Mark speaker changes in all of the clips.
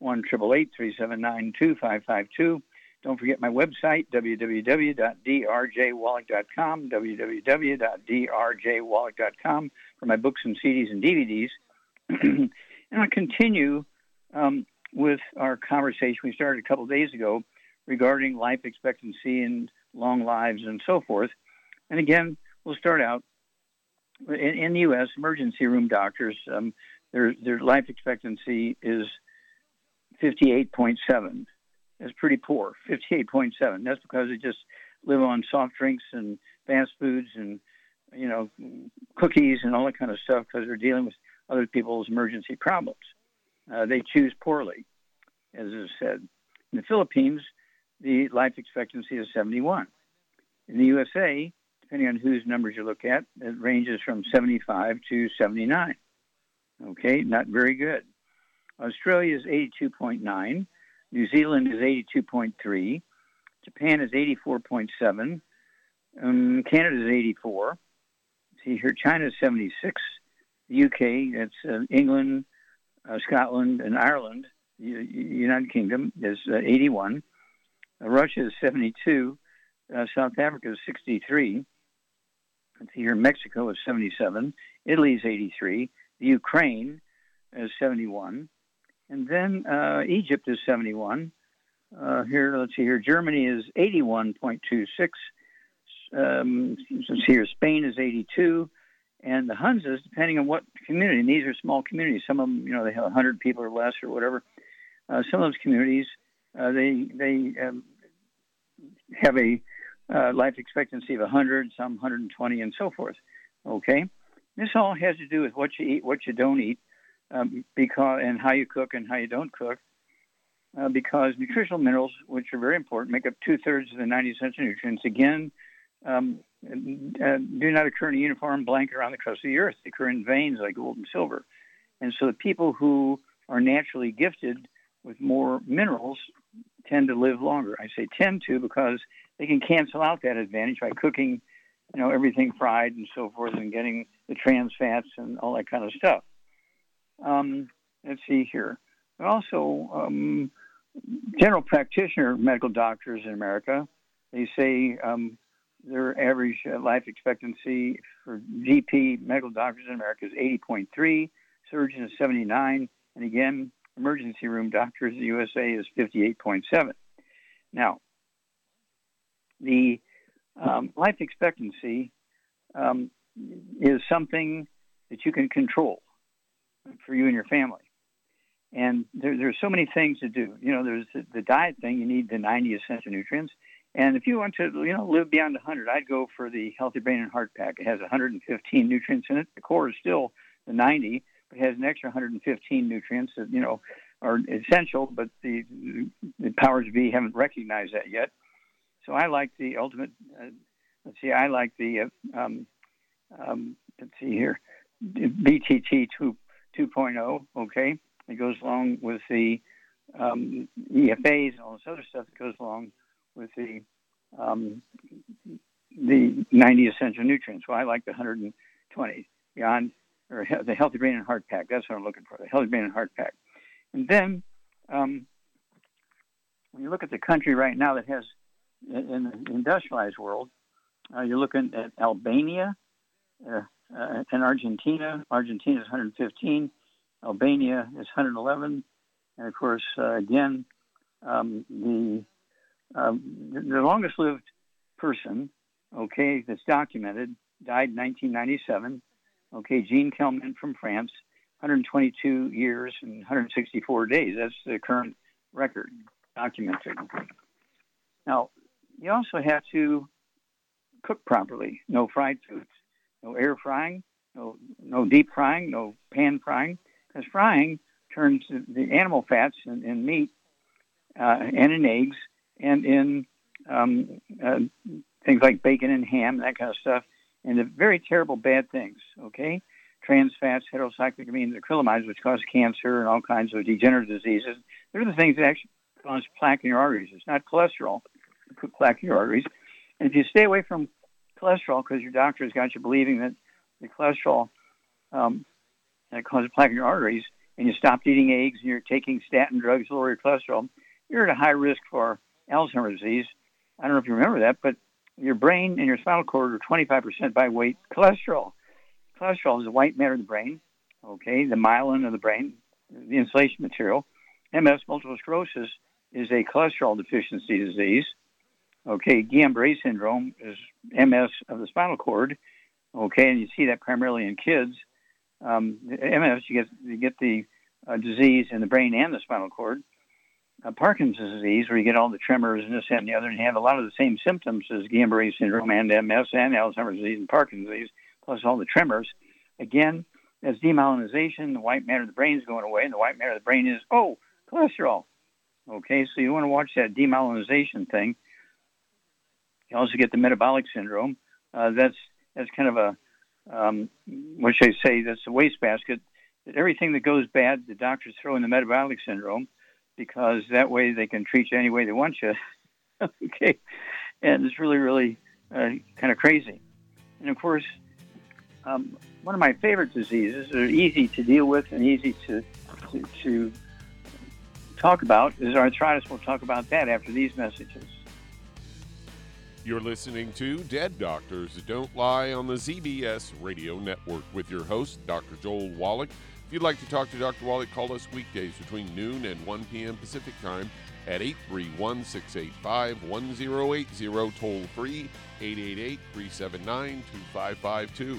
Speaker 1: 1 379 2552. Don't forget my website, www.drjwallach.com, www.drjwallach.com for my books and CDs and DVDs. and I'll continue um, with our conversation we started a couple days ago regarding life expectancy and long lives and so forth. And again, we'll start out in, in the U.S. Emergency room doctors, um, their their life expectancy is 58.7. That's pretty poor. 58.7. That's because they just live on soft drinks and fast foods and you know cookies and all that kind of stuff because they're dealing with other people's emergency problems. Uh, they choose poorly, as is said. In the Philippines, the life expectancy is 71. In the USA, depending on whose numbers you look at, it ranges from 75 to 79. Okay, not very good. Australia is 82.9. New Zealand is 82.3. Japan is 84.7. Um, Canada is 84. See here, China is 76. The UK, that's uh, England, uh, Scotland, and Ireland. United Kingdom is uh, 81. Uh, Russia is 72. Uh, South Africa is 63. Let's see here, Mexico is 77. Italy is 83. The Ukraine is 71. And then uh, Egypt is 71. Uh, here, let's see here, Germany is 81.26. Um, let's see here, Spain is 82. And the Hunzas, depending on what community, and these are small communities. Some of them, you know, they have 100 people or less or whatever. Uh, some of those communities, uh, they they um, have a uh, life expectancy of 100, some 120, and so forth. Okay, this all has to do with what you eat, what you don't eat, um, because and how you cook and how you don't cook. Uh, because nutritional minerals, which are very important, make up two thirds of the 90 essential nutrients. Again, um, uh, do not occur in a uniform blanket around the crust of the earth. They occur in veins like gold and silver. And so the people who are naturally gifted with more minerals tend to live longer. I say tend to because they can cancel out that advantage by cooking, you know, everything fried and so forth, and getting the trans fats and all that kind of stuff. Um, let's see here. But also, um, general practitioner medical doctors in America, they say um, their average uh, life expectancy for GP medical doctors in America is 80.3, surgeon is 79, and again, emergency room doctors in the USA is 58.7. Now, the um, life expectancy um, is something that you can control for you and your family. And there, there's so many things to do. You know, there's the, the diet thing. You need the 90 essential nutrients. And if you want to, you know, live beyond 100, I'd go for the Healthy Brain and Heart Pack. It has 115 nutrients in it. The core is still the 90, but it has an extra 115 nutrients that, you know, are essential, but the, the powers be haven't recognized that yet. So I like the ultimate. Uh, let's see, I like the. Uh, um, um, let's see here, BTT 2 2.0. Okay, it goes along with the um, EFAs and all this other stuff that goes along with the um, the 90 essential nutrients. Well, I like the 120 beyond or the healthy brain and heart pack. That's what I'm looking for. The healthy brain and heart pack. And then um, when you look at the country right now that has in the industrialized world, uh, you're looking at Albania uh, uh, and Argentina. Argentina is 115. Albania is 111, and of course, uh, again, um, the um, the longest lived person, okay, that's documented, died in 1997. Okay, Jeanne Calment from France, 122 years and 164 days. That's the current record documented. Now, you also have to cook properly. No fried foods, no air frying, no no deep frying, no pan frying, because frying turns the animal fats in, in meat uh, and in eggs and in um, uh, things like bacon and ham, that kind of stuff, into very terrible bad things. Okay, trans fats, heterocyclic amines, acrylamides, which cause cancer and all kinds of degenerative diseases. They're the things that actually cause plaque in your arteries. It's not cholesterol plaque in your arteries. And if you stay away from cholesterol because your doctor has got you believing that the cholesterol um, that causes plaque in your arteries, and you stopped eating eggs and you're taking statin drugs to lower your cholesterol, you're at a high risk for Alzheimer's disease. I don't know if you remember that, but your brain and your spinal cord are 25% by weight cholesterol. Cholesterol is the white matter of the brain, okay, the myelin of the brain, the insulation material. MS, multiple sclerosis, is a cholesterol deficiency disease. Okay, Guillain-Barré syndrome is MS of the spinal cord. Okay, and you see that primarily in kids. Um, MS, you get you get the uh, disease in the brain and the spinal cord. Uh, Parkinson's disease, where you get all the tremors and this and the other, and you have a lot of the same symptoms as Guillain-Barré syndrome and MS and Alzheimer's disease and Parkinson's disease, plus all the tremors. Again, that's demyelinization. The white matter of the brain is going away, and the white matter of the brain is oh cholesterol. Okay, so you want to watch that demyelinization thing. You also get the metabolic syndrome. Uh, that's that's kind of a um, what should I say? That's a wastebasket. Everything that goes bad, the doctors throw in the metabolic syndrome because that way they can treat you any way they want you. okay, and it's really, really uh, kind of crazy. And of course, um, one of my favorite diseases that are easy to deal with and easy to, to, to talk about is arthritis. We'll talk about that after these messages.
Speaker 2: You're listening to Dead Doctors Don't Lie on the ZBS Radio Network with your host, Dr. Joel Wallach. If you'd like to talk to Dr. Wallach, call us weekdays between noon and 1 p.m. Pacific Time at 831 685 1080, toll free 888 379 2552.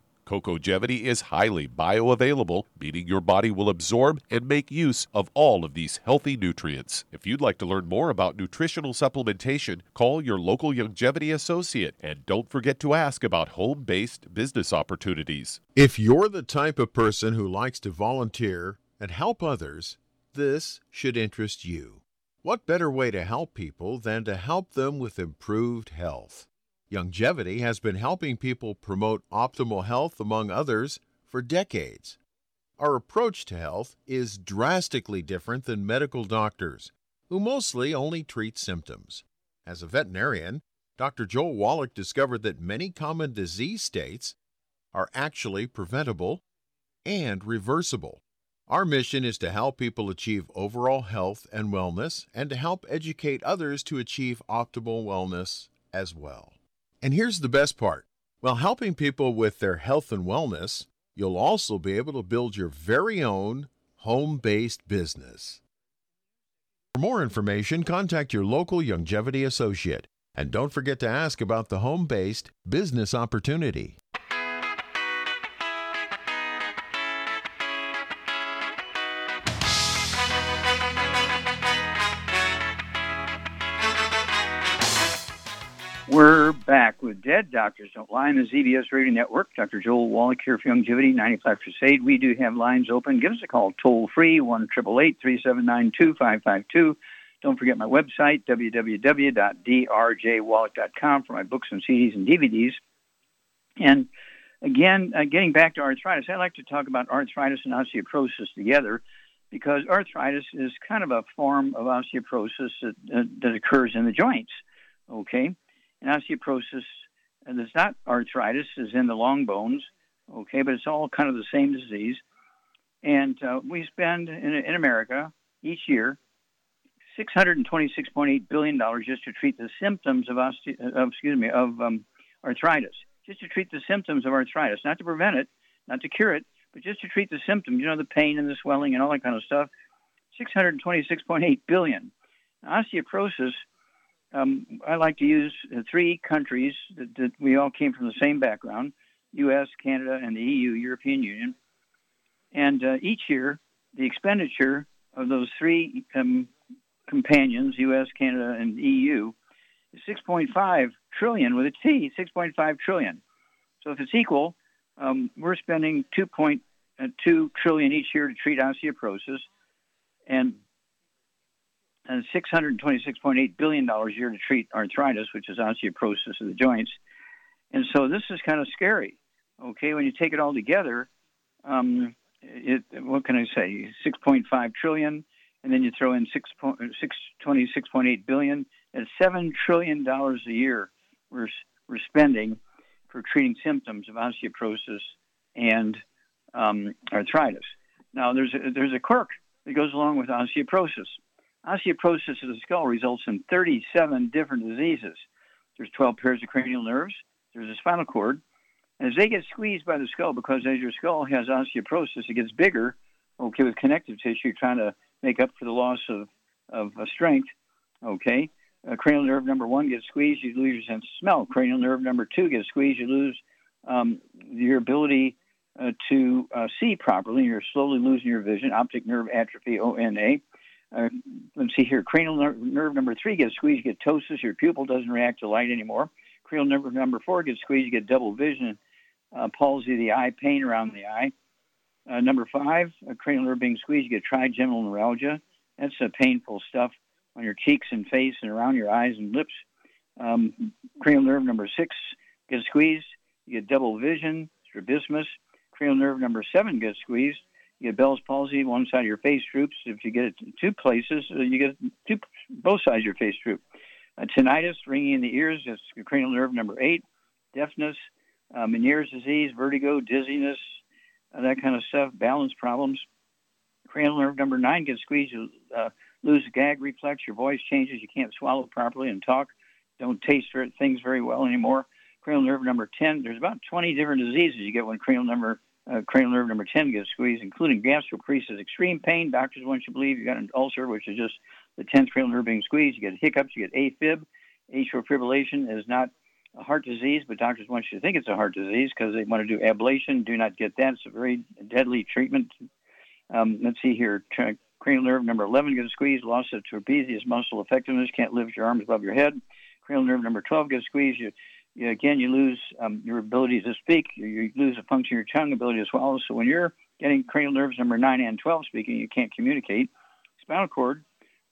Speaker 2: Cocogevity is highly bioavailable, meaning your body will absorb and make use of all of these healthy nutrients. If you'd like to learn more about nutritional supplementation, call your local Youngevity associate and don't forget to ask about home based business opportunities.
Speaker 3: If you're the type of person who likes to volunteer and help others, this should interest you. What better way to help people than to help them with improved health? Youngevity has been helping people promote optimal health, among others, for decades. Our approach to health is drastically different than medical doctors, who mostly only treat symptoms. As a veterinarian, Dr. Joel Wallach discovered that many common disease states are actually preventable and reversible. Our mission is to help people achieve overall health and wellness and to help educate others to achieve optimal wellness as well. And here's the best part while helping people with their health and wellness, you'll also be able to build your very own home based business. For more information, contact your local Youngevity associate. And don't forget to ask about the home based business opportunity.
Speaker 1: We're back with Dead Doctors Don't Lie on the ZBS Radio Network. Dr. Joel Wallach here for Youngevity 95 Crusade. We do have lines open. Give us a call toll free, 1 379 2552. Don't forget my website, www.drjwallach.com, for my books and CDs and DVDs. And again, uh, getting back to arthritis, I like to talk about arthritis and osteoporosis together because arthritis is kind of a form of osteoporosis that, uh, that occurs in the joints. Okay, and osteoporosis, and it's not arthritis, is in the long bones. Okay, but it's all kind of the same disease. And uh, we spend in, in America each year $626.8 billion just to treat the symptoms of, oste- of excuse me, of um, arthritis, just to treat the symptoms of arthritis, not to prevent it, not to cure it, but just to treat the symptoms, you know, the pain and the swelling and all that kind of stuff. 626.8 billion. Osteoporosis, um, I like to use three countries that, that, we all came from the same background: U.S., Canada, and the EU, European Union. And uh, each year, the expenditure of those three um, companions, U.S., Canada, and EU, is 6.5 trillion with a T, 6.5 trillion. So if it's equal, um, we're spending 2.2 uh, each year to treat osteoporosis, and and 626.8 billion dollars a year to treat arthritis, which is osteoporosis of the joints. And so this is kind of scary. Okay, when you take it all together, um, it, what can I say? 6.5 trillion, and then you throw in 6, 626.8 billion, and seven trillion dollars a year we're we're spending for treating symptoms of osteoporosis and um, arthritis. Now, there's a, there's a quirk that goes along with osteoporosis. Osteoporosis of the skull results in 37 different diseases. There's 12 pairs of cranial nerves. There's a spinal cord. And as they get squeezed by the skull, because as your skull has osteoporosis, it gets bigger, okay, with connective tissue trying to make up for the loss of, of uh, strength, okay? Uh, cranial nerve number one gets squeezed, you lose your sense of smell. Cranial nerve number two gets squeezed, you lose um, your ability uh, to uh, see properly. You're slowly losing your vision. Optic nerve atrophy, ONA. Uh, let's see here. Cranial nerve, nerve number three gets squeezed, you get ptosis. Your pupil doesn't react to light anymore. Cranial nerve number four gets squeezed, you get double vision, uh, palsy of the eye, pain around the eye. Uh, number five, cranial nerve being squeezed, you get trigeminal neuralgia. That's uh, painful stuff on your cheeks and face and around your eyes and lips. Um, cranial nerve number six gets squeezed, you get double vision, strabismus. Cranial nerve number seven gets squeezed, you get Bell's palsy, one side of your face droops. If you get it two places, uh, you get two, both sides of your face droop. Uh, tinnitus, ringing in the ears, that's cranial nerve number eight. Deafness, uh, Meniere's disease, vertigo, dizziness, uh, that kind of stuff. Balance problems. Cranial nerve number nine gets squeezed, you uh, lose gag reflex, your voice changes, you can't swallow properly and talk, don't taste things very well anymore. Cranial nerve number 10, there's about 20 different diseases you get when cranial number uh, cranial nerve number 10 gets squeezed, including gastroparesis, extreme pain. Doctors want you to believe you got an ulcer, which is just the 10th cranial nerve being squeezed. You get hiccups, you get AFib. Atrial fibrillation is not a heart disease, but doctors want you to think it's a heart disease because they want to do ablation. Do not get that. It's a very deadly treatment. Um, let's see here. Cranial nerve number 11 gets squeezed, loss of trapezius muscle effectiveness, can't lift your arms above your head. Cranial nerve number 12 gets squeezed, you, you again, you lose um, your ability to speak, you, lose a function of your tongue, ability as well. So when you're getting cranial nerves number 9 and 12 speaking, you can't communicate. Spinal cord,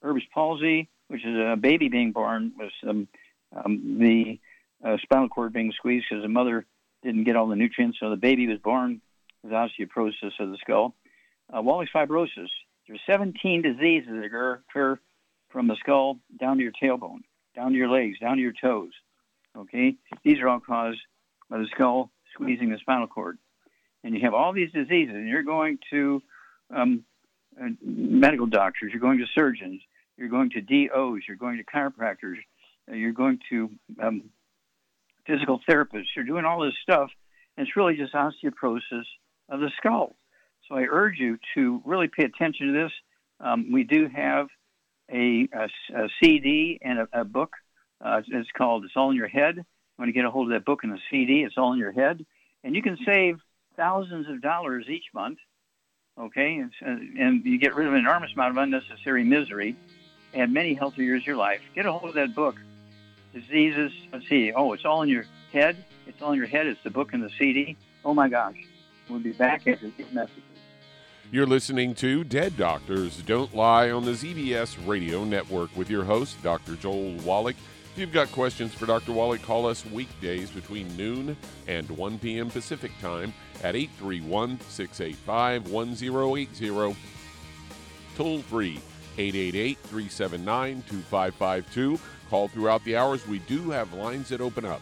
Speaker 1: Erb's palsy, which is a baby being born with um, um, the uh, spinal cord being squeezed because the mother didn't get all the nutrients, so the baby was born with osteoporosis of the skull. Uh, fibrosis, there's 17 diseases that occur from the skull down to your tailbone, down to your legs, down to your toes. Okay, these are all caused by the skull squeezing the spinal cord, and you have all these diseases, and you're going to um, uh, medical doctors, you're going to surgeons, you're going to DOs, you're going to chiropractors, uh, you're going to um, physical therapists, you're doing all this stuff, and it's really just osteoporosis of the skull. So I urge you to really pay attention to this. Um, we do have a, a, a CD and a, a book. Uh, it's called "It's All in Your Head." When You want to get a hold of that book and the CD? It's all in your head, and you can save thousands of dollars each month. Okay, and, and you get rid of an enormous amount of unnecessary misery and many healthy years of your life. Get a hold of that book. Diseases. Let's see. Oh, it's all in your head. It's all in your head. It's the book and the CD. Oh my gosh. We'll be back after these messages.
Speaker 2: You're listening to Dead Doctors Don't Lie on the ZBS Radio Network with your host, Dr. Joel Wallach. If you've got questions for Dr. Wallach, call us weekdays between noon and 1 p.m. Pacific Time at 831 685 1080. Toll free 888 379 2552. Call throughout the hours. We do have lines that open up.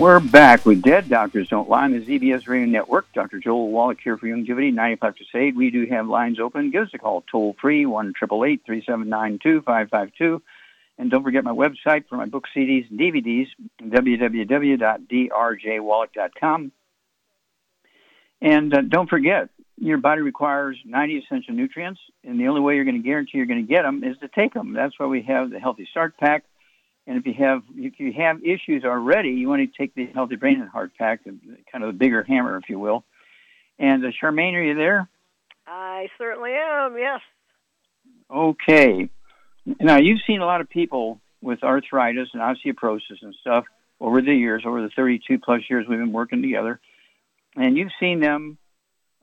Speaker 1: We're back with Dead Doctors Don't Lie on the ZBS Radio Network. Dr. Joel Wallach here for Youngevity, 95 Crusade. We do have lines open. Give us a call toll free, 1 379 2552. And don't forget my website for my book, CDs, and DVDs, www.drjwallach.com. And uh, don't forget, your body requires 90 essential nutrients, and the only way you're going to guarantee you're going to get them is to take them. That's why we have the Healthy Start Pack and if you have if you have issues already, you want to take the Healthy Brain and Heart Pack, kind of a bigger hammer, if you will. And uh, Charmaine, are you there?
Speaker 4: I certainly am. Yes.
Speaker 1: Okay. Now you've seen a lot of people with arthritis and osteoporosis and stuff over the years, over the 32 plus years we've been working together, and you've seen them,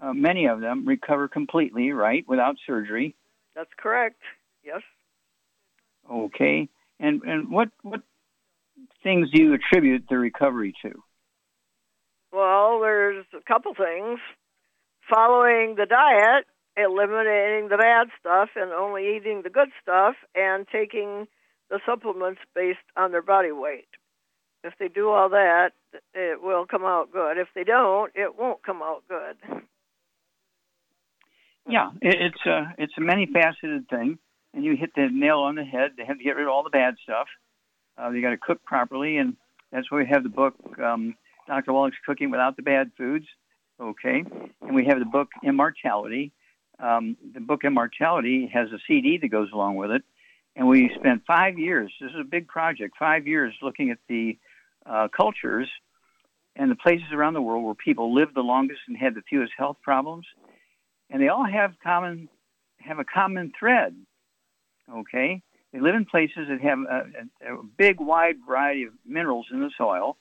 Speaker 1: uh, many of them, recover completely, right, without surgery.
Speaker 4: That's correct. Yes.
Speaker 1: Okay. And and what what things do you attribute the recovery to?
Speaker 4: Well, there's a couple things. Following the diet, eliminating the bad stuff and only eating the good stuff, and taking the supplements based on their body weight. If they do all that, it will come out good. If they don't, it won't come out good.
Speaker 1: Yeah, it's a it's a many faceted thing, and you hit the nail on the head. They have to get rid of all the bad stuff. Uh, they got to cook properly, and that's why we have the book um, Dr. Wallach's Cooking Without the Bad Foods. Okay, and we have the book Immortality. Um, the book Immortality has a CD that goes along with it, and we spent five years. This is a big project. Five years looking at the uh, cultures and the places around the world where people lived the longest and had the fewest health problems, and they all have common have a common thread. Okay, they live in places that have a, a, a big, wide variety of minerals in the soil,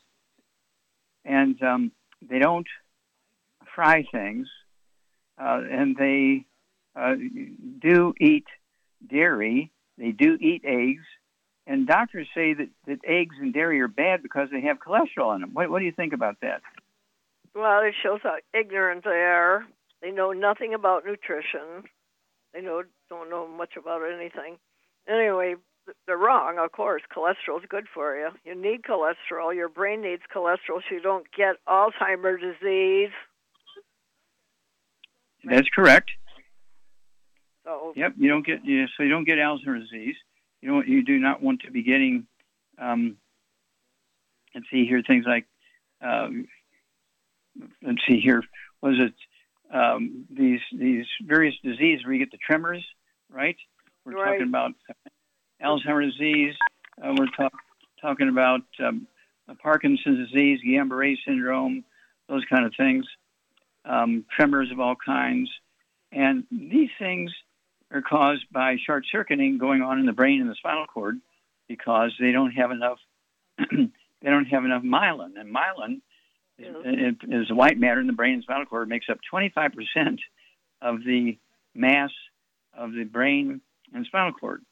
Speaker 1: and um, they don't fry things, uh, and they uh, do eat dairy. They do eat eggs, and doctors say that, that eggs and dairy are bad because they have cholesterol in them. What, what do you think about that?
Speaker 4: Well, it shows how ignorant they are. They know nothing about nutrition. They know don't know much about anything. Anyway, they're wrong. Of course, cholesterol is good for you. You need cholesterol. Your brain needs cholesterol so you don't get Alzheimer's disease.
Speaker 1: That's correct.
Speaker 4: So
Speaker 1: Yep, you don't get yeah, so you don't get Alzheimer's disease. You don't you do not want to be getting um, let's see here things like um, let's see here was it um, these these various diseases where you get the tremors, right? We're
Speaker 4: Right.
Speaker 1: talking about Alzheimer's disease. Uh, we're talk, talking about um, Parkinson's disease, Guillain-Barré syndrome, those kind of things. Um, tremors of all kinds, and these things are caused by short circuiting going on in the brain and the spinal cord because they don't have enough they don't have enough myelin and myelin is, is white matter in the brain and spinal cord makes up 25% of the mass of the brain and spinal cord.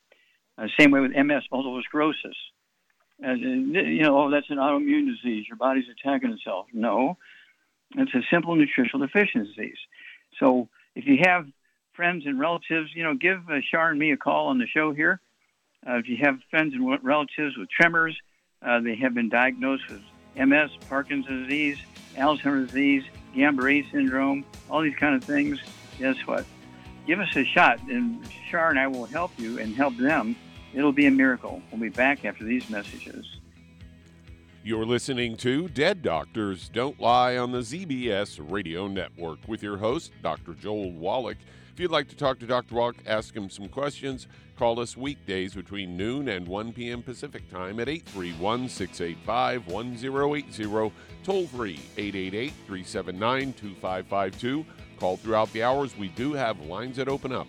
Speaker 1: Uh, same way with ms multiple sclerosis. You know oh that's an autoimmune disease. Your body's attacking itself. No. It's a simple nutritional deficiency disease. So if you have friends and relatives, you know, give uh, Shar and me a call on the show here. Uh, if you have friends and relatives with tremors, uh, they have been diagnosed with MS, Parkinson's disease, Alzheimer's disease, Guillain-Barré syndrome, all these kind of things. Guess what? Give us a shot, and Shar and I will help you and help them. It'll be a miracle. We'll be back after these messages.
Speaker 2: You're listening to Dead Doctors Don't Lie on the ZBS Radio Network with your host, Dr. Joel Wallach. If you'd like to talk to Dr. Wallach, ask him some questions, call us weekdays between noon and 1 p.m. Pacific Time at 831 685 1080, toll free 888 379 2552. Call throughout the hours. We do have lines that open up.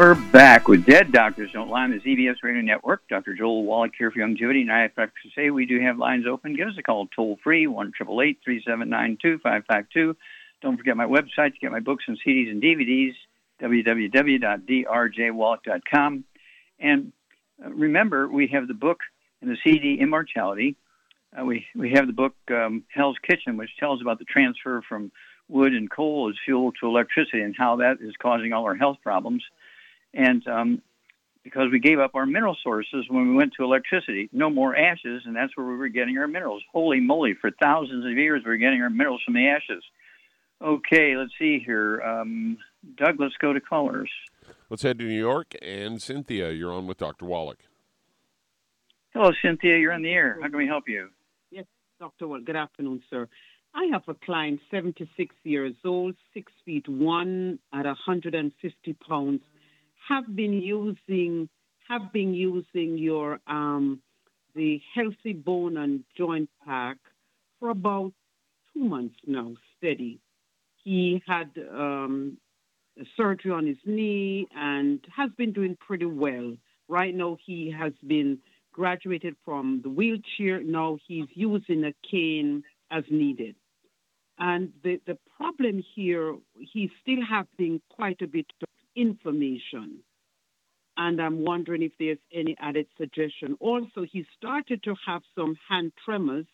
Speaker 1: We're back with Dead Doctors Don't Lie on the ZBS Radio Network. Dr. Joel Wallach here for Youngevity and I have to say we do have lines open. Give us a call toll free, 1 552 Don't forget my website to get my books and CDs and DVDs, www.drjwallach.com. And uh, remember, we have the book and the CD Immortality. Uh, we, we have the book um, Hell's Kitchen, which tells about the transfer from wood and coal as fuel to electricity and how that is causing all our health problems and um, because we gave up our mineral sources when we went to electricity, no more ashes, and that's where we were getting our minerals. Holy moly! For thousands of years, we are getting our minerals from the ashes. Okay, let's see here. Um, Doug, let's go to callers.
Speaker 2: Let's head to New York. And Cynthia, you're on with Dr. Wallach.
Speaker 1: Hello, Cynthia. You're on the air. How can we help you?
Speaker 5: Yes, Dr. Wallach. Good afternoon, sir. I have a client, 76 years old, six feet one, at 150 pounds have been using have been using your um, the healthy bone and joint pack for about two months now, steady. He had um, surgery on his knee and has been doing pretty well. Right now, he has been graduated from the wheelchair. Now he's using a cane as needed. And the, the problem here, he's still having quite a bit of information. And I'm wondering if there's any added suggestion. Also, he started to have some hand tremors,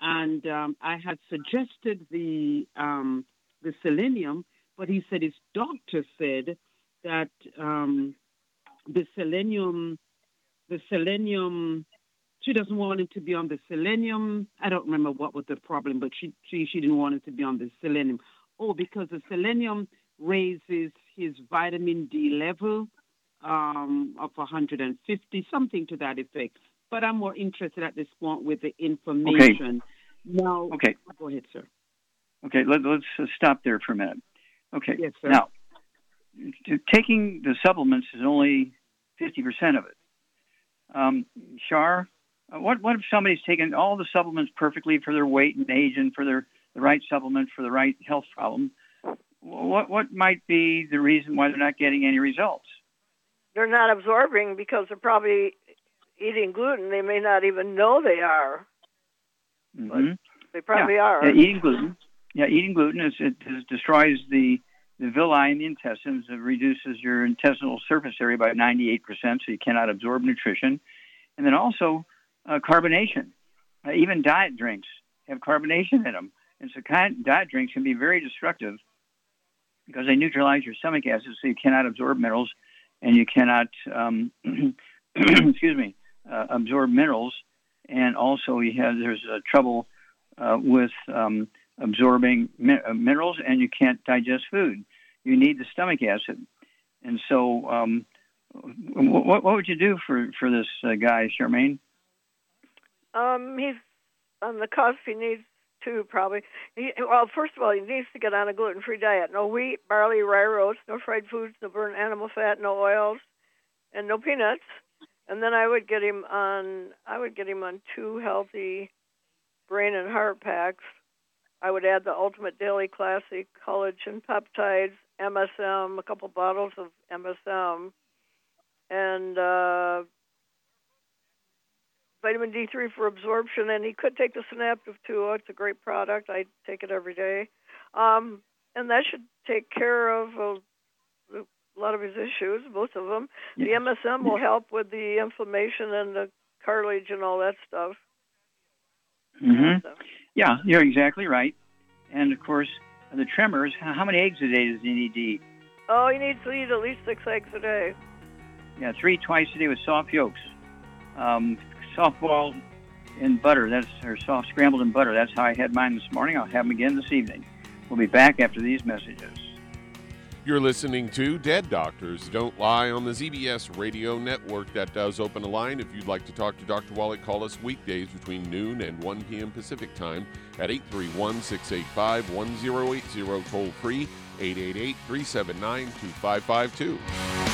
Speaker 5: and um, I had suggested the um, the selenium, but he said his doctor said that um, the selenium, the selenium, she doesn't want him to be on the selenium. I don't remember what was the problem, but she she, she didn't want him to be on the selenium. Oh, because the selenium raises his vitamin D level um, of 150, something to that effect. But I'm more interested at this point with the information.
Speaker 1: Okay.
Speaker 5: Now,
Speaker 1: okay.
Speaker 5: Go ahead, sir.
Speaker 1: Okay, let, us stop there for a minute. Okay.
Speaker 5: Yes, sir.
Speaker 1: Now, taking the supplements is only 50% of it. Um, Shar, uh, what, what if somebody's taken all the supplements perfectly for their weight and age and for their the right supplement for the right health problem? What what might be the reason why they're not getting any results?
Speaker 4: they're not absorbing because they're probably eating gluten. They may not even know they are.
Speaker 1: Mm-hmm.
Speaker 4: they probably
Speaker 1: yeah.
Speaker 4: are.
Speaker 1: Yeah, eating gluten. Yeah, eating gluten is it, destroys the the villi in the intestines. It reduces your intestinal surface area by 98%, so you cannot absorb nutrition. And then also uh, carbonation. Uh, even diet drinks have carbonation in them. And so kind, diet drinks can be very destructive because they neutralize your stomach acid, so you cannot absorb minerals, and you cannot, um, excuse me, uh, absorb minerals, and also you have there's uh, trouble uh, with um, absorbing mi- uh, minerals, and you can't digest food. You need the stomach acid, and so um, what, what would you do for for this uh, guy, Charmaine?
Speaker 4: Um, he's on the cusp. He needs to probably. He, well, first of all, he needs to get on a gluten-free diet. No wheat, barley, rye oats, no fried foods, no burnt animal fat, no oils, and no peanuts. And then I would get him on. I would get him on two healthy brain and heart packs. I would add the Ultimate Daily Classic collagen peptides, MSM, a couple bottles of MSM, and uh, vitamin D3 for absorption. And he could take the Synaptive too. It's a great product. I take it every day, um, and that should take care of a, a lot of his issues, both of them.
Speaker 1: Yes.
Speaker 4: The MSM will help with the inflammation and the cartilage and all that stuff.
Speaker 1: Mm-hmm.
Speaker 4: So,
Speaker 1: Yeah, you're exactly right. And of course, the tremors. How how many eggs a day does he need to eat?
Speaker 4: oh, he needs to eat at least six eggs a day.
Speaker 1: Yeah, three twice a day with soft yolks. Um, soft boiled in butter. That's or soft scrambled in butter. That's how I had mine this morning. I'll have them again this evening. We'll be back after these messages.
Speaker 2: You're listening to Dead Doctors Don't Lie on the ZBS Radio Network. That does open a line. If you'd like to talk to Dr. Wallach, call us weekdays between noon and 1 p.m. Pacific Time at 831 685 1080, toll free 888 379 2552.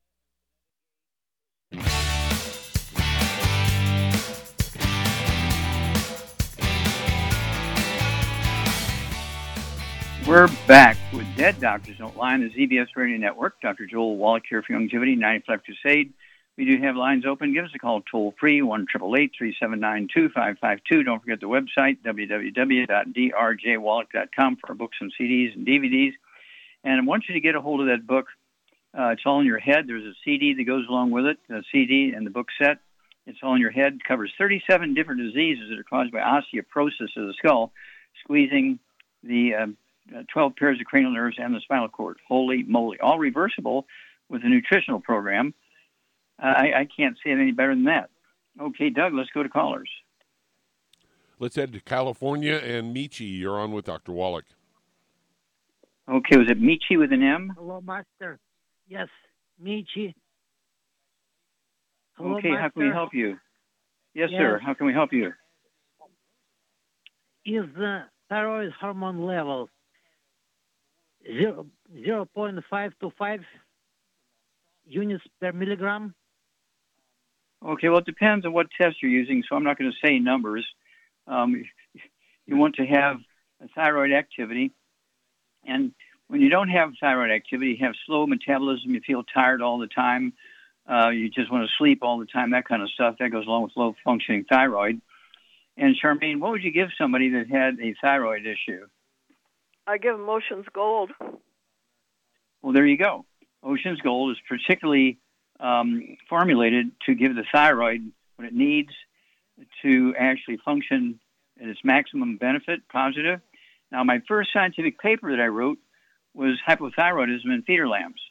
Speaker 1: We're back with Dead Doctors Don't Lie on the ZBS Radio Network. Dr. Joel Wallach here for Youngevity 95 Crusade. We do have lines open. Give us a call toll free, 1 379 2552. Don't forget the website, www.drjwallach.com for our books and CDs and DVDs. And I want you to get a hold of that book. Uh, it's all in your head. There's a CD that goes along with it, a CD and the book set. It's all in your head. It covers 37 different diseases that are caused by osteoporosis of the skull, squeezing the uh, 12 pairs of cranial nerves and the spinal cord. Holy moly. All reversible with a nutritional program. I, I can't say it any better than that. Okay, Doug, let's go to callers.
Speaker 2: Let's head to California and Michi. You're on with Dr. Wallach.
Speaker 1: Okay, was it Michi with an M?
Speaker 6: Hello, Master. Yes, Michi. Hello,
Speaker 1: okay, how can we help you? Yes,
Speaker 6: Yes.
Speaker 1: sir. How can we help you?
Speaker 6: is the thyroid hormone level zero, 0.5 to 5 units per milligram?
Speaker 1: Okay, well, it depends on what test you're using, so I'm not going to say numbers. Um, you want to have a thyroid activity, and when you don't have thyroid activity, you have slow metabolism, you feel tired all the time, uh, you just want to sleep all the time, that kind of stuff. That goes along with low functioning thyroid. And Charmaine, what would you give somebody that had a thyroid issue?
Speaker 4: I give them Ocean's Gold.
Speaker 1: Well, there you go. Ocean's Gold is particularly um, formulated to give the thyroid what it needs to actually function at its maximum benefit, positive. Now, my first scientific paper that I wrote was hypothyroidism in feeder lambs.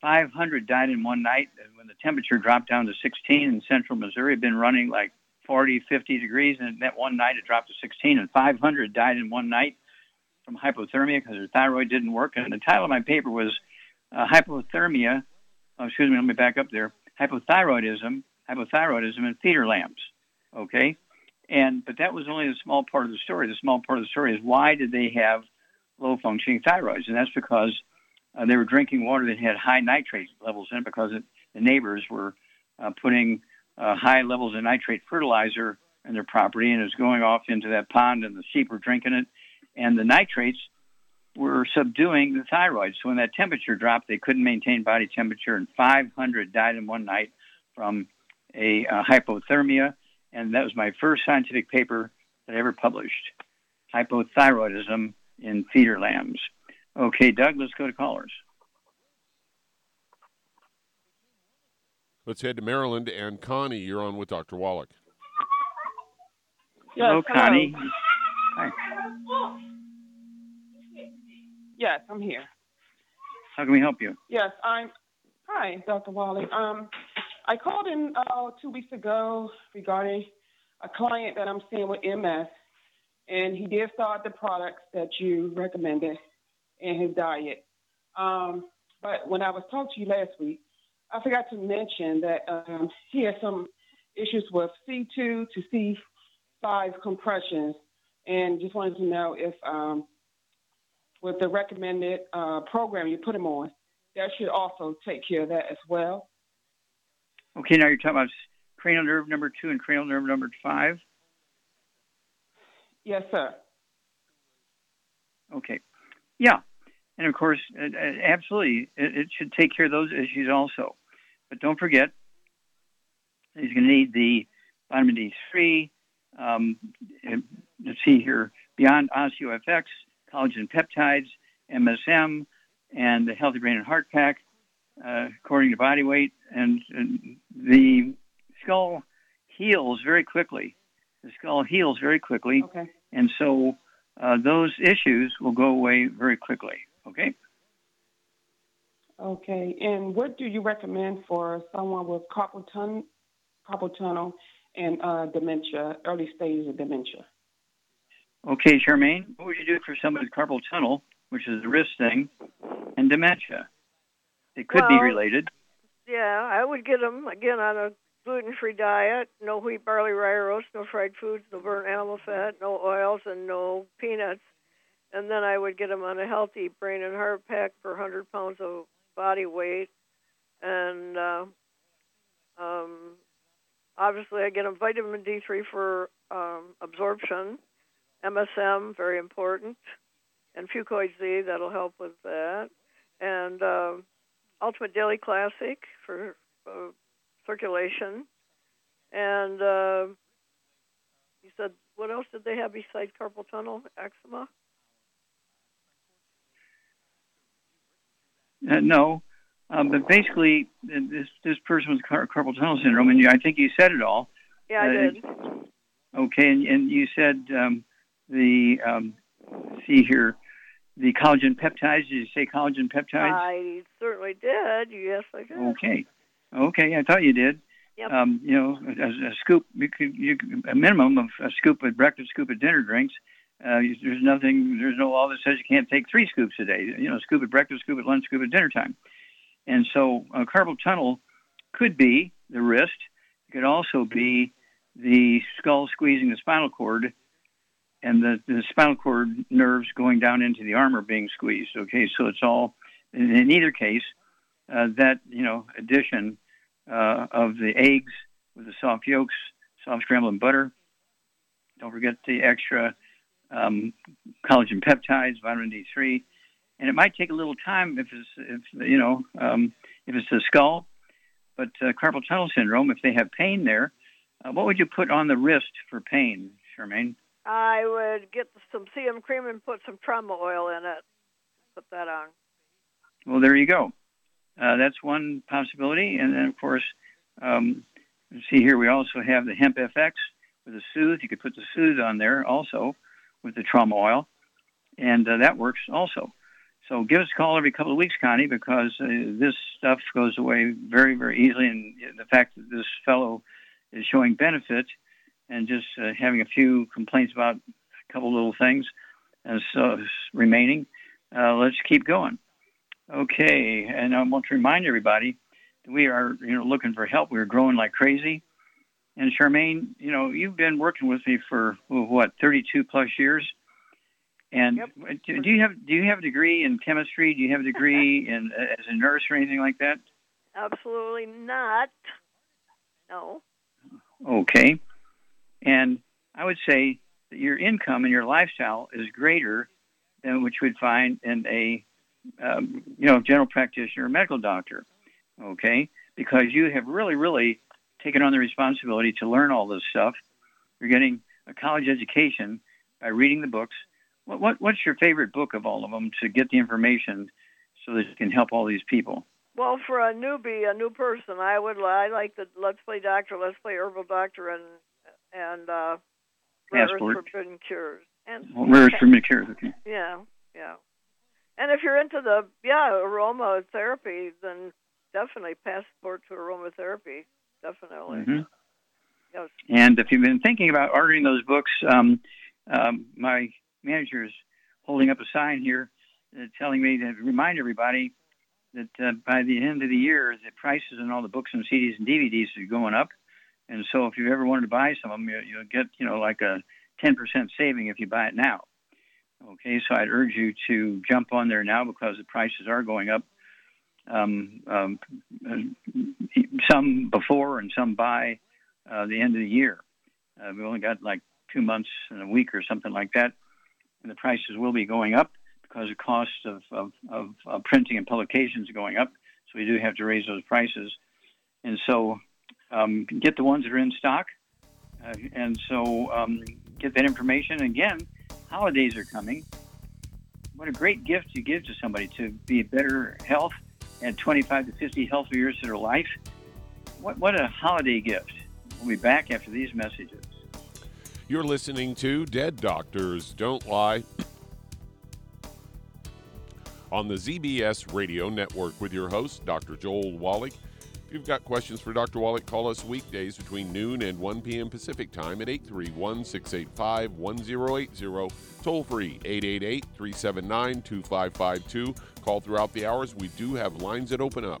Speaker 1: 500 died in one night when the temperature dropped down to 16 in central Missouri. Had been running like 40, 50 degrees, and that one night it dropped to 16, and 500 died in one night from hypothermia because their thyroid didn't work. And the title of my paper was uh, Hypothermia, oh, excuse me, let me back up there, Hypothyroidism, Hypothyroidism in feeder lambs. Okay? And but that was only a small part of the story. The small part of the story is why did they have low functioning thyroids? And that's because uh, they were drinking water that had high nitrate levels in it because it, the neighbors were uh, putting uh, high levels of nitrate fertilizer in their property, and it was going off into that pond, and the sheep were drinking it, and the nitrates were subduing the thyroid. So when that temperature dropped, they couldn't maintain body temperature, and 500 died in one night from a uh, hypothermia. And that was my first scientific paper that I ever published hypothyroidism in feeder lambs. Okay, Doug, let's go to callers.
Speaker 2: Let's head to Maryland. And Connie, you're on with Dr. Wallach.
Speaker 7: Yes,
Speaker 1: hello, Connie.
Speaker 7: Hi. Yes, I'm here.
Speaker 1: How can we help you?
Speaker 7: Yes, I'm. Hi, Dr. Wallach. Um, I called in uh, two weeks ago regarding a client that I'm seeing with MS, and he did start the products that you recommended in his diet. Um, but when I was talking to you last week, I forgot to mention that um, he has some issues with C2 to C5 compressions, and just wanted to know if, um, with the recommended uh, program you put him on, that should also take care of that as well.
Speaker 1: Okay, now you're talking about cranial nerve number two and cranial nerve number five?
Speaker 7: Yes, sir.
Speaker 1: Okay. Yeah. And of course, absolutely, it, it should take care of those issues also. But don't forget, he's going to need the vitamin D3. Um, let's see here, beyond OsteoFX, collagen peptides, MSM, and the Healthy Brain and Heart Pack, uh, according to body weight. And, and the skull heals very quickly. The skull heals very quickly.
Speaker 7: Okay.
Speaker 1: And so uh, those issues will go away very quickly. Okay.
Speaker 7: Okay. And what do you recommend for someone with carpal, tunnel, carpal tunnel and uh, dementia, early stages of dementia?
Speaker 1: Okay, Charmaine, what would you do for somebody with carpal tunnel, which is a wrist thing, and dementia? It could
Speaker 4: well,
Speaker 1: be related.
Speaker 4: Yeah, I would get them again on a gluten-free diet, no wheat, barley, rye, oats, no fried foods, no burnt animal fat, no oils, and no peanuts. And then I would get them on a healthy brain and heart pack for 100 pounds of body weight. And uh, um, obviously, I get them vitamin D3 for um, absorption, MSM, very important, and Fucoid Z, that'll help with that. And uh, Ultimate Daily Classic for uh, circulation. And uh, you said, what else did they have besides carpal tunnel, eczema?
Speaker 1: Uh, no, um, but basically, this this person with car- carpal tunnel syndrome, and you, I think you said it all.
Speaker 4: Yeah, I
Speaker 1: uh,
Speaker 4: did.
Speaker 1: Okay, and, and you said um, the um, see here, the collagen peptides. Did you say collagen peptides?
Speaker 4: I certainly did. Yes, I did.
Speaker 1: Okay, okay, I thought you did.
Speaker 4: Yep.
Speaker 1: Um, you know, a, a scoop, you could, you could, a minimum of a scoop at breakfast, scoop at dinner drinks. Uh, there's nothing, there's no law that says you can't take three scoops a day. You know, scoop at breakfast, scoop at lunch, scoop at dinner time. And so, uh, carpal tunnel could be the wrist. It could also be the skull squeezing the spinal cord and the, the spinal cord nerves going down into the arm are being squeezed. Okay, so it's all in, either case uh, that you know addition uh, of the eggs with the soft yolks, soft scrambled butter. Don't forget the extra um, collagen peptides, vitamin D3, and it might take a little time if it's if you know um, if it's the skull, but uh, carpal tunnel syndrome. If they have pain there, uh, what would you put on the wrist for pain, Charmaine?
Speaker 4: I would get some CM cream and put some trauma oil in it. Put that on.
Speaker 1: Well, there you go. Uh, that's one possibility. And then, of course, um, see here, we also have the Hemp FX with the Soothe. You could put the Soothe on there also with the trauma oil, and uh, that works also. So give us a call every couple of weeks, Connie, because uh, this stuff goes away very, very easily. And the fact that this fellow is showing benefit and just uh, having a few complaints about a couple little things as uh, remaining, uh, let's keep going. Okay, and I want to remind everybody that we are, you know, looking for help. We're growing like crazy. And Charmaine, you know, you've been working with me for what, 32 plus years. And
Speaker 4: yep.
Speaker 1: do, do you have do you have a degree in chemistry? Do you have a degree in as a nurse or anything like that?
Speaker 4: Absolutely not. No.
Speaker 1: Okay. And I would say that your income and your lifestyle is greater than what you would find in a um, you know general practitioner or medical doctor. Okay, because you have really, really taken on the responsibility to learn all this stuff. You're getting a college education by reading the books. What, what what's your favorite book of all of them to get the information so that you can help all these people?
Speaker 4: Well, for a newbie, a new person, I would I like the Let's Play Doctor, Let's Play Herbal Doctor, and and uh, Rare
Speaker 1: Passport.
Speaker 4: Forbidden Cures. And
Speaker 1: Well, Rare Forbidden Cures, okay.
Speaker 4: Yeah, yeah. And if you're into the yeah aromatherapy, then definitely passport to aromatherapy. Definitely.
Speaker 1: Mhm.
Speaker 4: Yes.
Speaker 1: And if you've been thinking about ordering those books, um, um, my manager is holding up a sign here uh, telling me to remind everybody that uh, by the end of the year, the prices on all the books and CDs and DVDs are going up. And so if you've ever wanted to buy some of them, you, you'll get, you know, like a 10% saving if you buy it now. Okay, so I'd urge you to jump on there now because the prices are going up. Um, um, some before and some by uh, the end of the year. Uh, we only got like two months and a week or something like that, and the prices will be going up because the cost of, of, of, of printing and publications going up. So we do have to raise those prices, and so um, get the ones that are in stock, uh, and so um, get that information. Again, holidays are coming. What a great gift to give to somebody to be better health and 25 to 50 healthy years of their life. What, what a holiday gift. We'll be back after these messages.
Speaker 2: You're listening to Dead Doctors Don't Lie on the ZBS Radio Network with your host, Dr. Joel Wallach. If you've got questions for Dr. Wallach, call us weekdays between noon and 1 p.m. Pacific Time at 831 685 1080. Toll free 888 379 2552. Call throughout the hours. We do have lines that open up.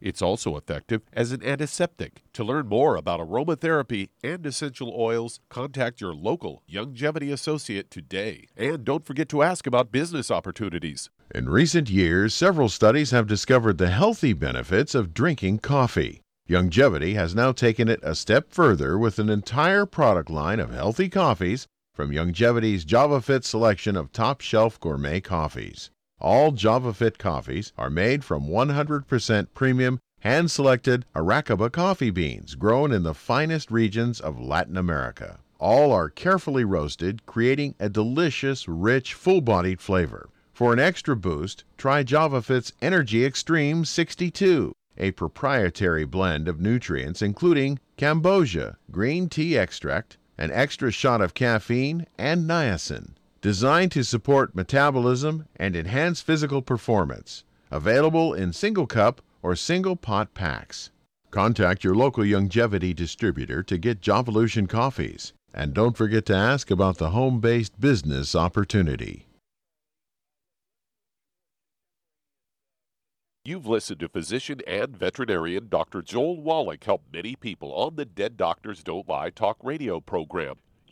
Speaker 2: It's also effective as an antiseptic. To learn more about aromatherapy and essential oils, contact your local Youngevity associate today. And don't forget to ask about business opportunities.
Speaker 3: In recent years, several studies have discovered the healthy benefits of drinking coffee. Youngevity has now taken it a step further with an entire product line of healthy coffees from Youngevity's JavaFit selection of top shelf gourmet coffees. All JavaFit coffees are made from 100% premium, hand selected Arabica coffee beans grown in the finest regions of Latin America. All are carefully roasted, creating a delicious, rich, full bodied flavor. For an extra boost, try JavaFit's Energy Extreme 62 a proprietary blend of nutrients including cambogia, green tea extract, an extra shot of caffeine, and niacin, designed to support metabolism and enhance physical performance. Available in single cup or single pot packs. Contact your local Youngevity distributor to get Javalution coffees. And don't forget to ask about the home based business opportunity.
Speaker 2: You've listened to physician and veterinarian Dr. Joel Wallach help many people on the Dead Doctors Don't Lie talk radio program.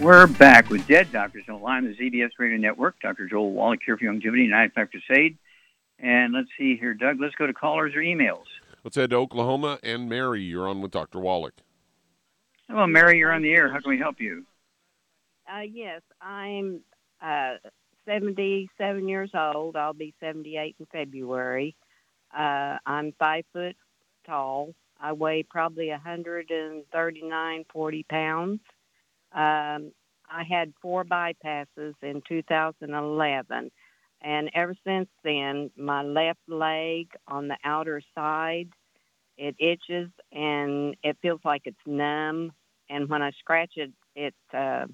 Speaker 1: We're back with Dead Doctors Don't Lie on the ZBS Radio Network. Dr. Joel Wallach here for Youngevity, 95 Crusade. And let's see here, Doug, let's go to callers or emails.
Speaker 2: Let's head to Oklahoma. And Mary, you're on with Dr. Wallach.
Speaker 1: Hello, Mary, you're on the air. How can we help you?
Speaker 8: Uh, yes, I'm uh, 77 years old. I'll be 78 in February. Uh, I'm five foot tall. I weigh probably 139, 40 pounds. Um, I had four bypasses in 2011, and ever since then, my left leg on the outer side it itches and it feels like it's numb. And when I scratch it, it uh,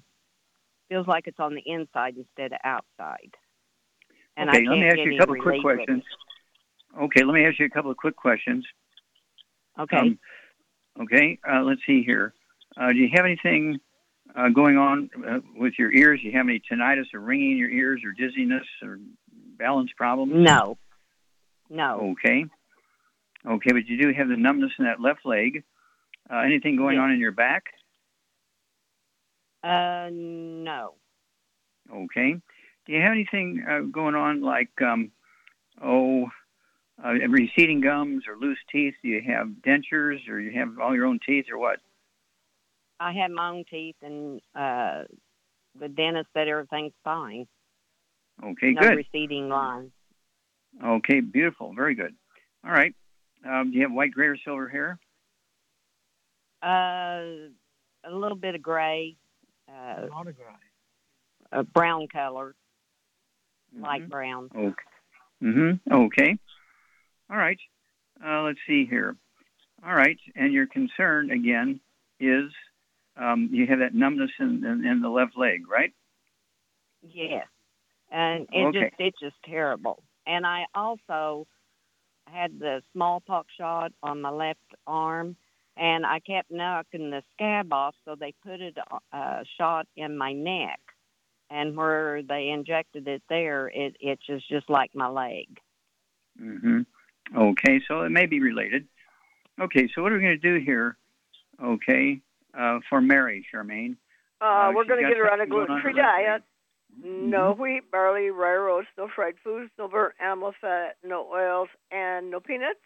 Speaker 8: feels like it's on the inside instead of outside. And
Speaker 1: okay,
Speaker 8: I
Speaker 1: let me ask you a couple
Speaker 8: any
Speaker 1: quick questions. Okay, let me ask you a couple of quick questions.
Speaker 8: Okay.
Speaker 1: Um, okay, uh, let's see here. Uh, do you have anything uh, going on uh, with your ears? Do you have any tinnitus or ringing in your ears or dizziness or balance problems?
Speaker 8: no. No.
Speaker 1: Okay. Okay, but you do have the numbness in that left leg. Uh, anything going
Speaker 8: Yes.
Speaker 1: on in your back?
Speaker 8: Uh, no.
Speaker 1: Okay. Do you have anything uh, going on like, um, oh, uh, receding gums or loose teeth? Do you have dentures or you have all your own teeth or what?
Speaker 8: I have my own teeth, and uh, the dentist said everything's fine.
Speaker 1: Okay, good.
Speaker 8: no
Speaker 1: good.
Speaker 8: receding lines.
Speaker 1: Okay, beautiful. Very good. All right. Um, do you have white, gray, or silver hair?
Speaker 8: Uh, a little bit of gray. Uh,
Speaker 6: Not a gray.
Speaker 8: a brown color,
Speaker 1: Mm-hmm.
Speaker 8: light brown.
Speaker 1: Okay. Mm-hmm. Okay. All right. Uh, let's see here. All right. And your concern again is um, you have that numbness in, in, in the left leg, right?
Speaker 8: Yes, and it
Speaker 1: Okay.
Speaker 8: just it's just terrible. And I also had the smallpox shot on my left arm, and I kept knocking the scab off, so they put it a shot in my neck, and where they injected it there, it itches just like my leg.
Speaker 1: Mm-hmm. Okay. So it may be related. Okay. So what are we going to do here? Okay. Uh, for Mary, Charmaine.
Speaker 4: Uh,
Speaker 1: Uh,
Speaker 4: we're going to get her on a
Speaker 1: something going on
Speaker 4: gluten-free
Speaker 1: her left leg.
Speaker 4: diet. No wheat, barley, rye roast, no fried foods, no burnt animal fat, no oils, and no peanuts.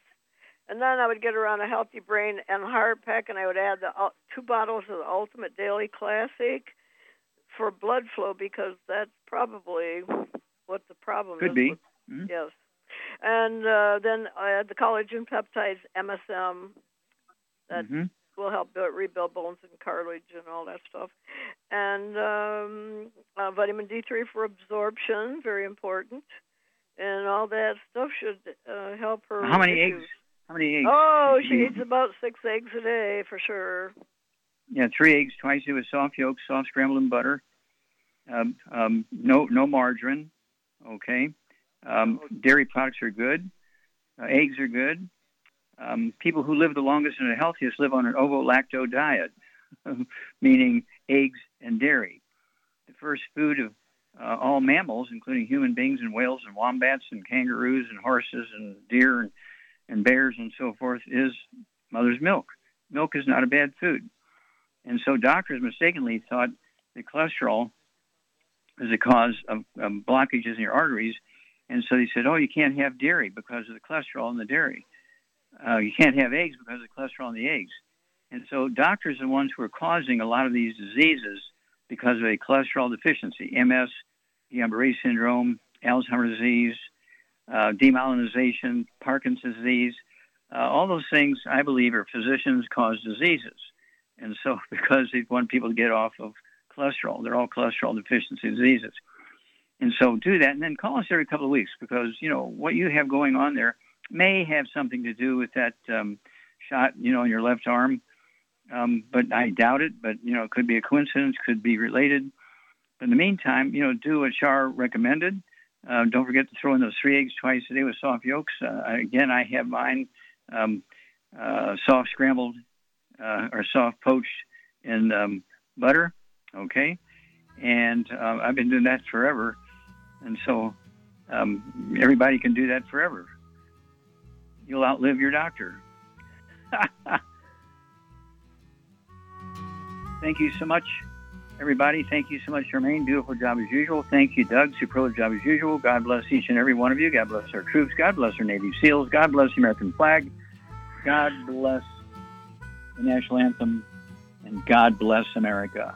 Speaker 4: And then I would get her on a healthy brain and heart pack, and I would add the uh, two bottles of the Ultimate Daily Classic for blood flow because that's probably what the problem
Speaker 1: Could
Speaker 4: is.
Speaker 1: be.
Speaker 4: with-
Speaker 1: Mhm.
Speaker 4: Yes. And uh, then I had the collagen peptides, MSM. That
Speaker 1: Mhm.
Speaker 4: Will help build, rebuild bones and cartilage and all that stuff. And um, uh, vitamin D3 for absorption, very important. And all that stuff should uh, help her.
Speaker 1: How many
Speaker 4: issues.
Speaker 1: eggs? How many eggs?
Speaker 4: Oh, she eats about six eggs a day for sure.
Speaker 1: Yeah, three eggs twice a day with soft yolks, soft scrambled and butter. Um, um, no, no margarine. Okay. Um, dairy products are good. Uh, eggs are good. Um, people who live the longest and the healthiest live on an ovo-lacto diet, meaning eggs and dairy. The first food of uh, all mammals, including human beings and whales and wombats and kangaroos and horses and deer and, and bears and so forth, is mother's milk. Milk is not a bad food. And so doctors mistakenly thought that cholesterol is a cause of um, blockages in your arteries. And so they said, oh, you can't have dairy because of the cholesterol in the dairy. Uh, you can't have eggs because of cholesterol in the eggs. And so doctors are the ones who are causing a lot of these diseases because of a cholesterol deficiency, MS, Guillain-Barré syndrome, Alzheimer's disease, uh, demyelinization, Parkinson's disease. Uh, all those things, I believe, are physicians cause diseases. And so, because they want people to get off of cholesterol, they're all cholesterol deficiency diseases. And so, do that, and then call us every couple of weeks because you know what you have going on there may have something to do with that um, shot, you know, in your left arm. Um, but I doubt it. But you know, it could be a coincidence, could be related. But in the meantime, you know, do what Char recommended. Uh, don't forget to throw in those three eggs twice a day with soft yolks. Uh, again, I have mine um, uh, soft scrambled uh, or soft poached in um, butter. Okay, and uh, I've been doing that forever, and so um, everybody can do that forever. You'll outlive your doctor. Thank you so much, everybody. Thank you so much, Charmaine. Beautiful job as usual. Thank you, Doug. Superlative job as usual. God bless each and every one of you. God bless our troops. God bless our Navy SEALs. God bless the American flag. God bless the national anthem. And God bless America.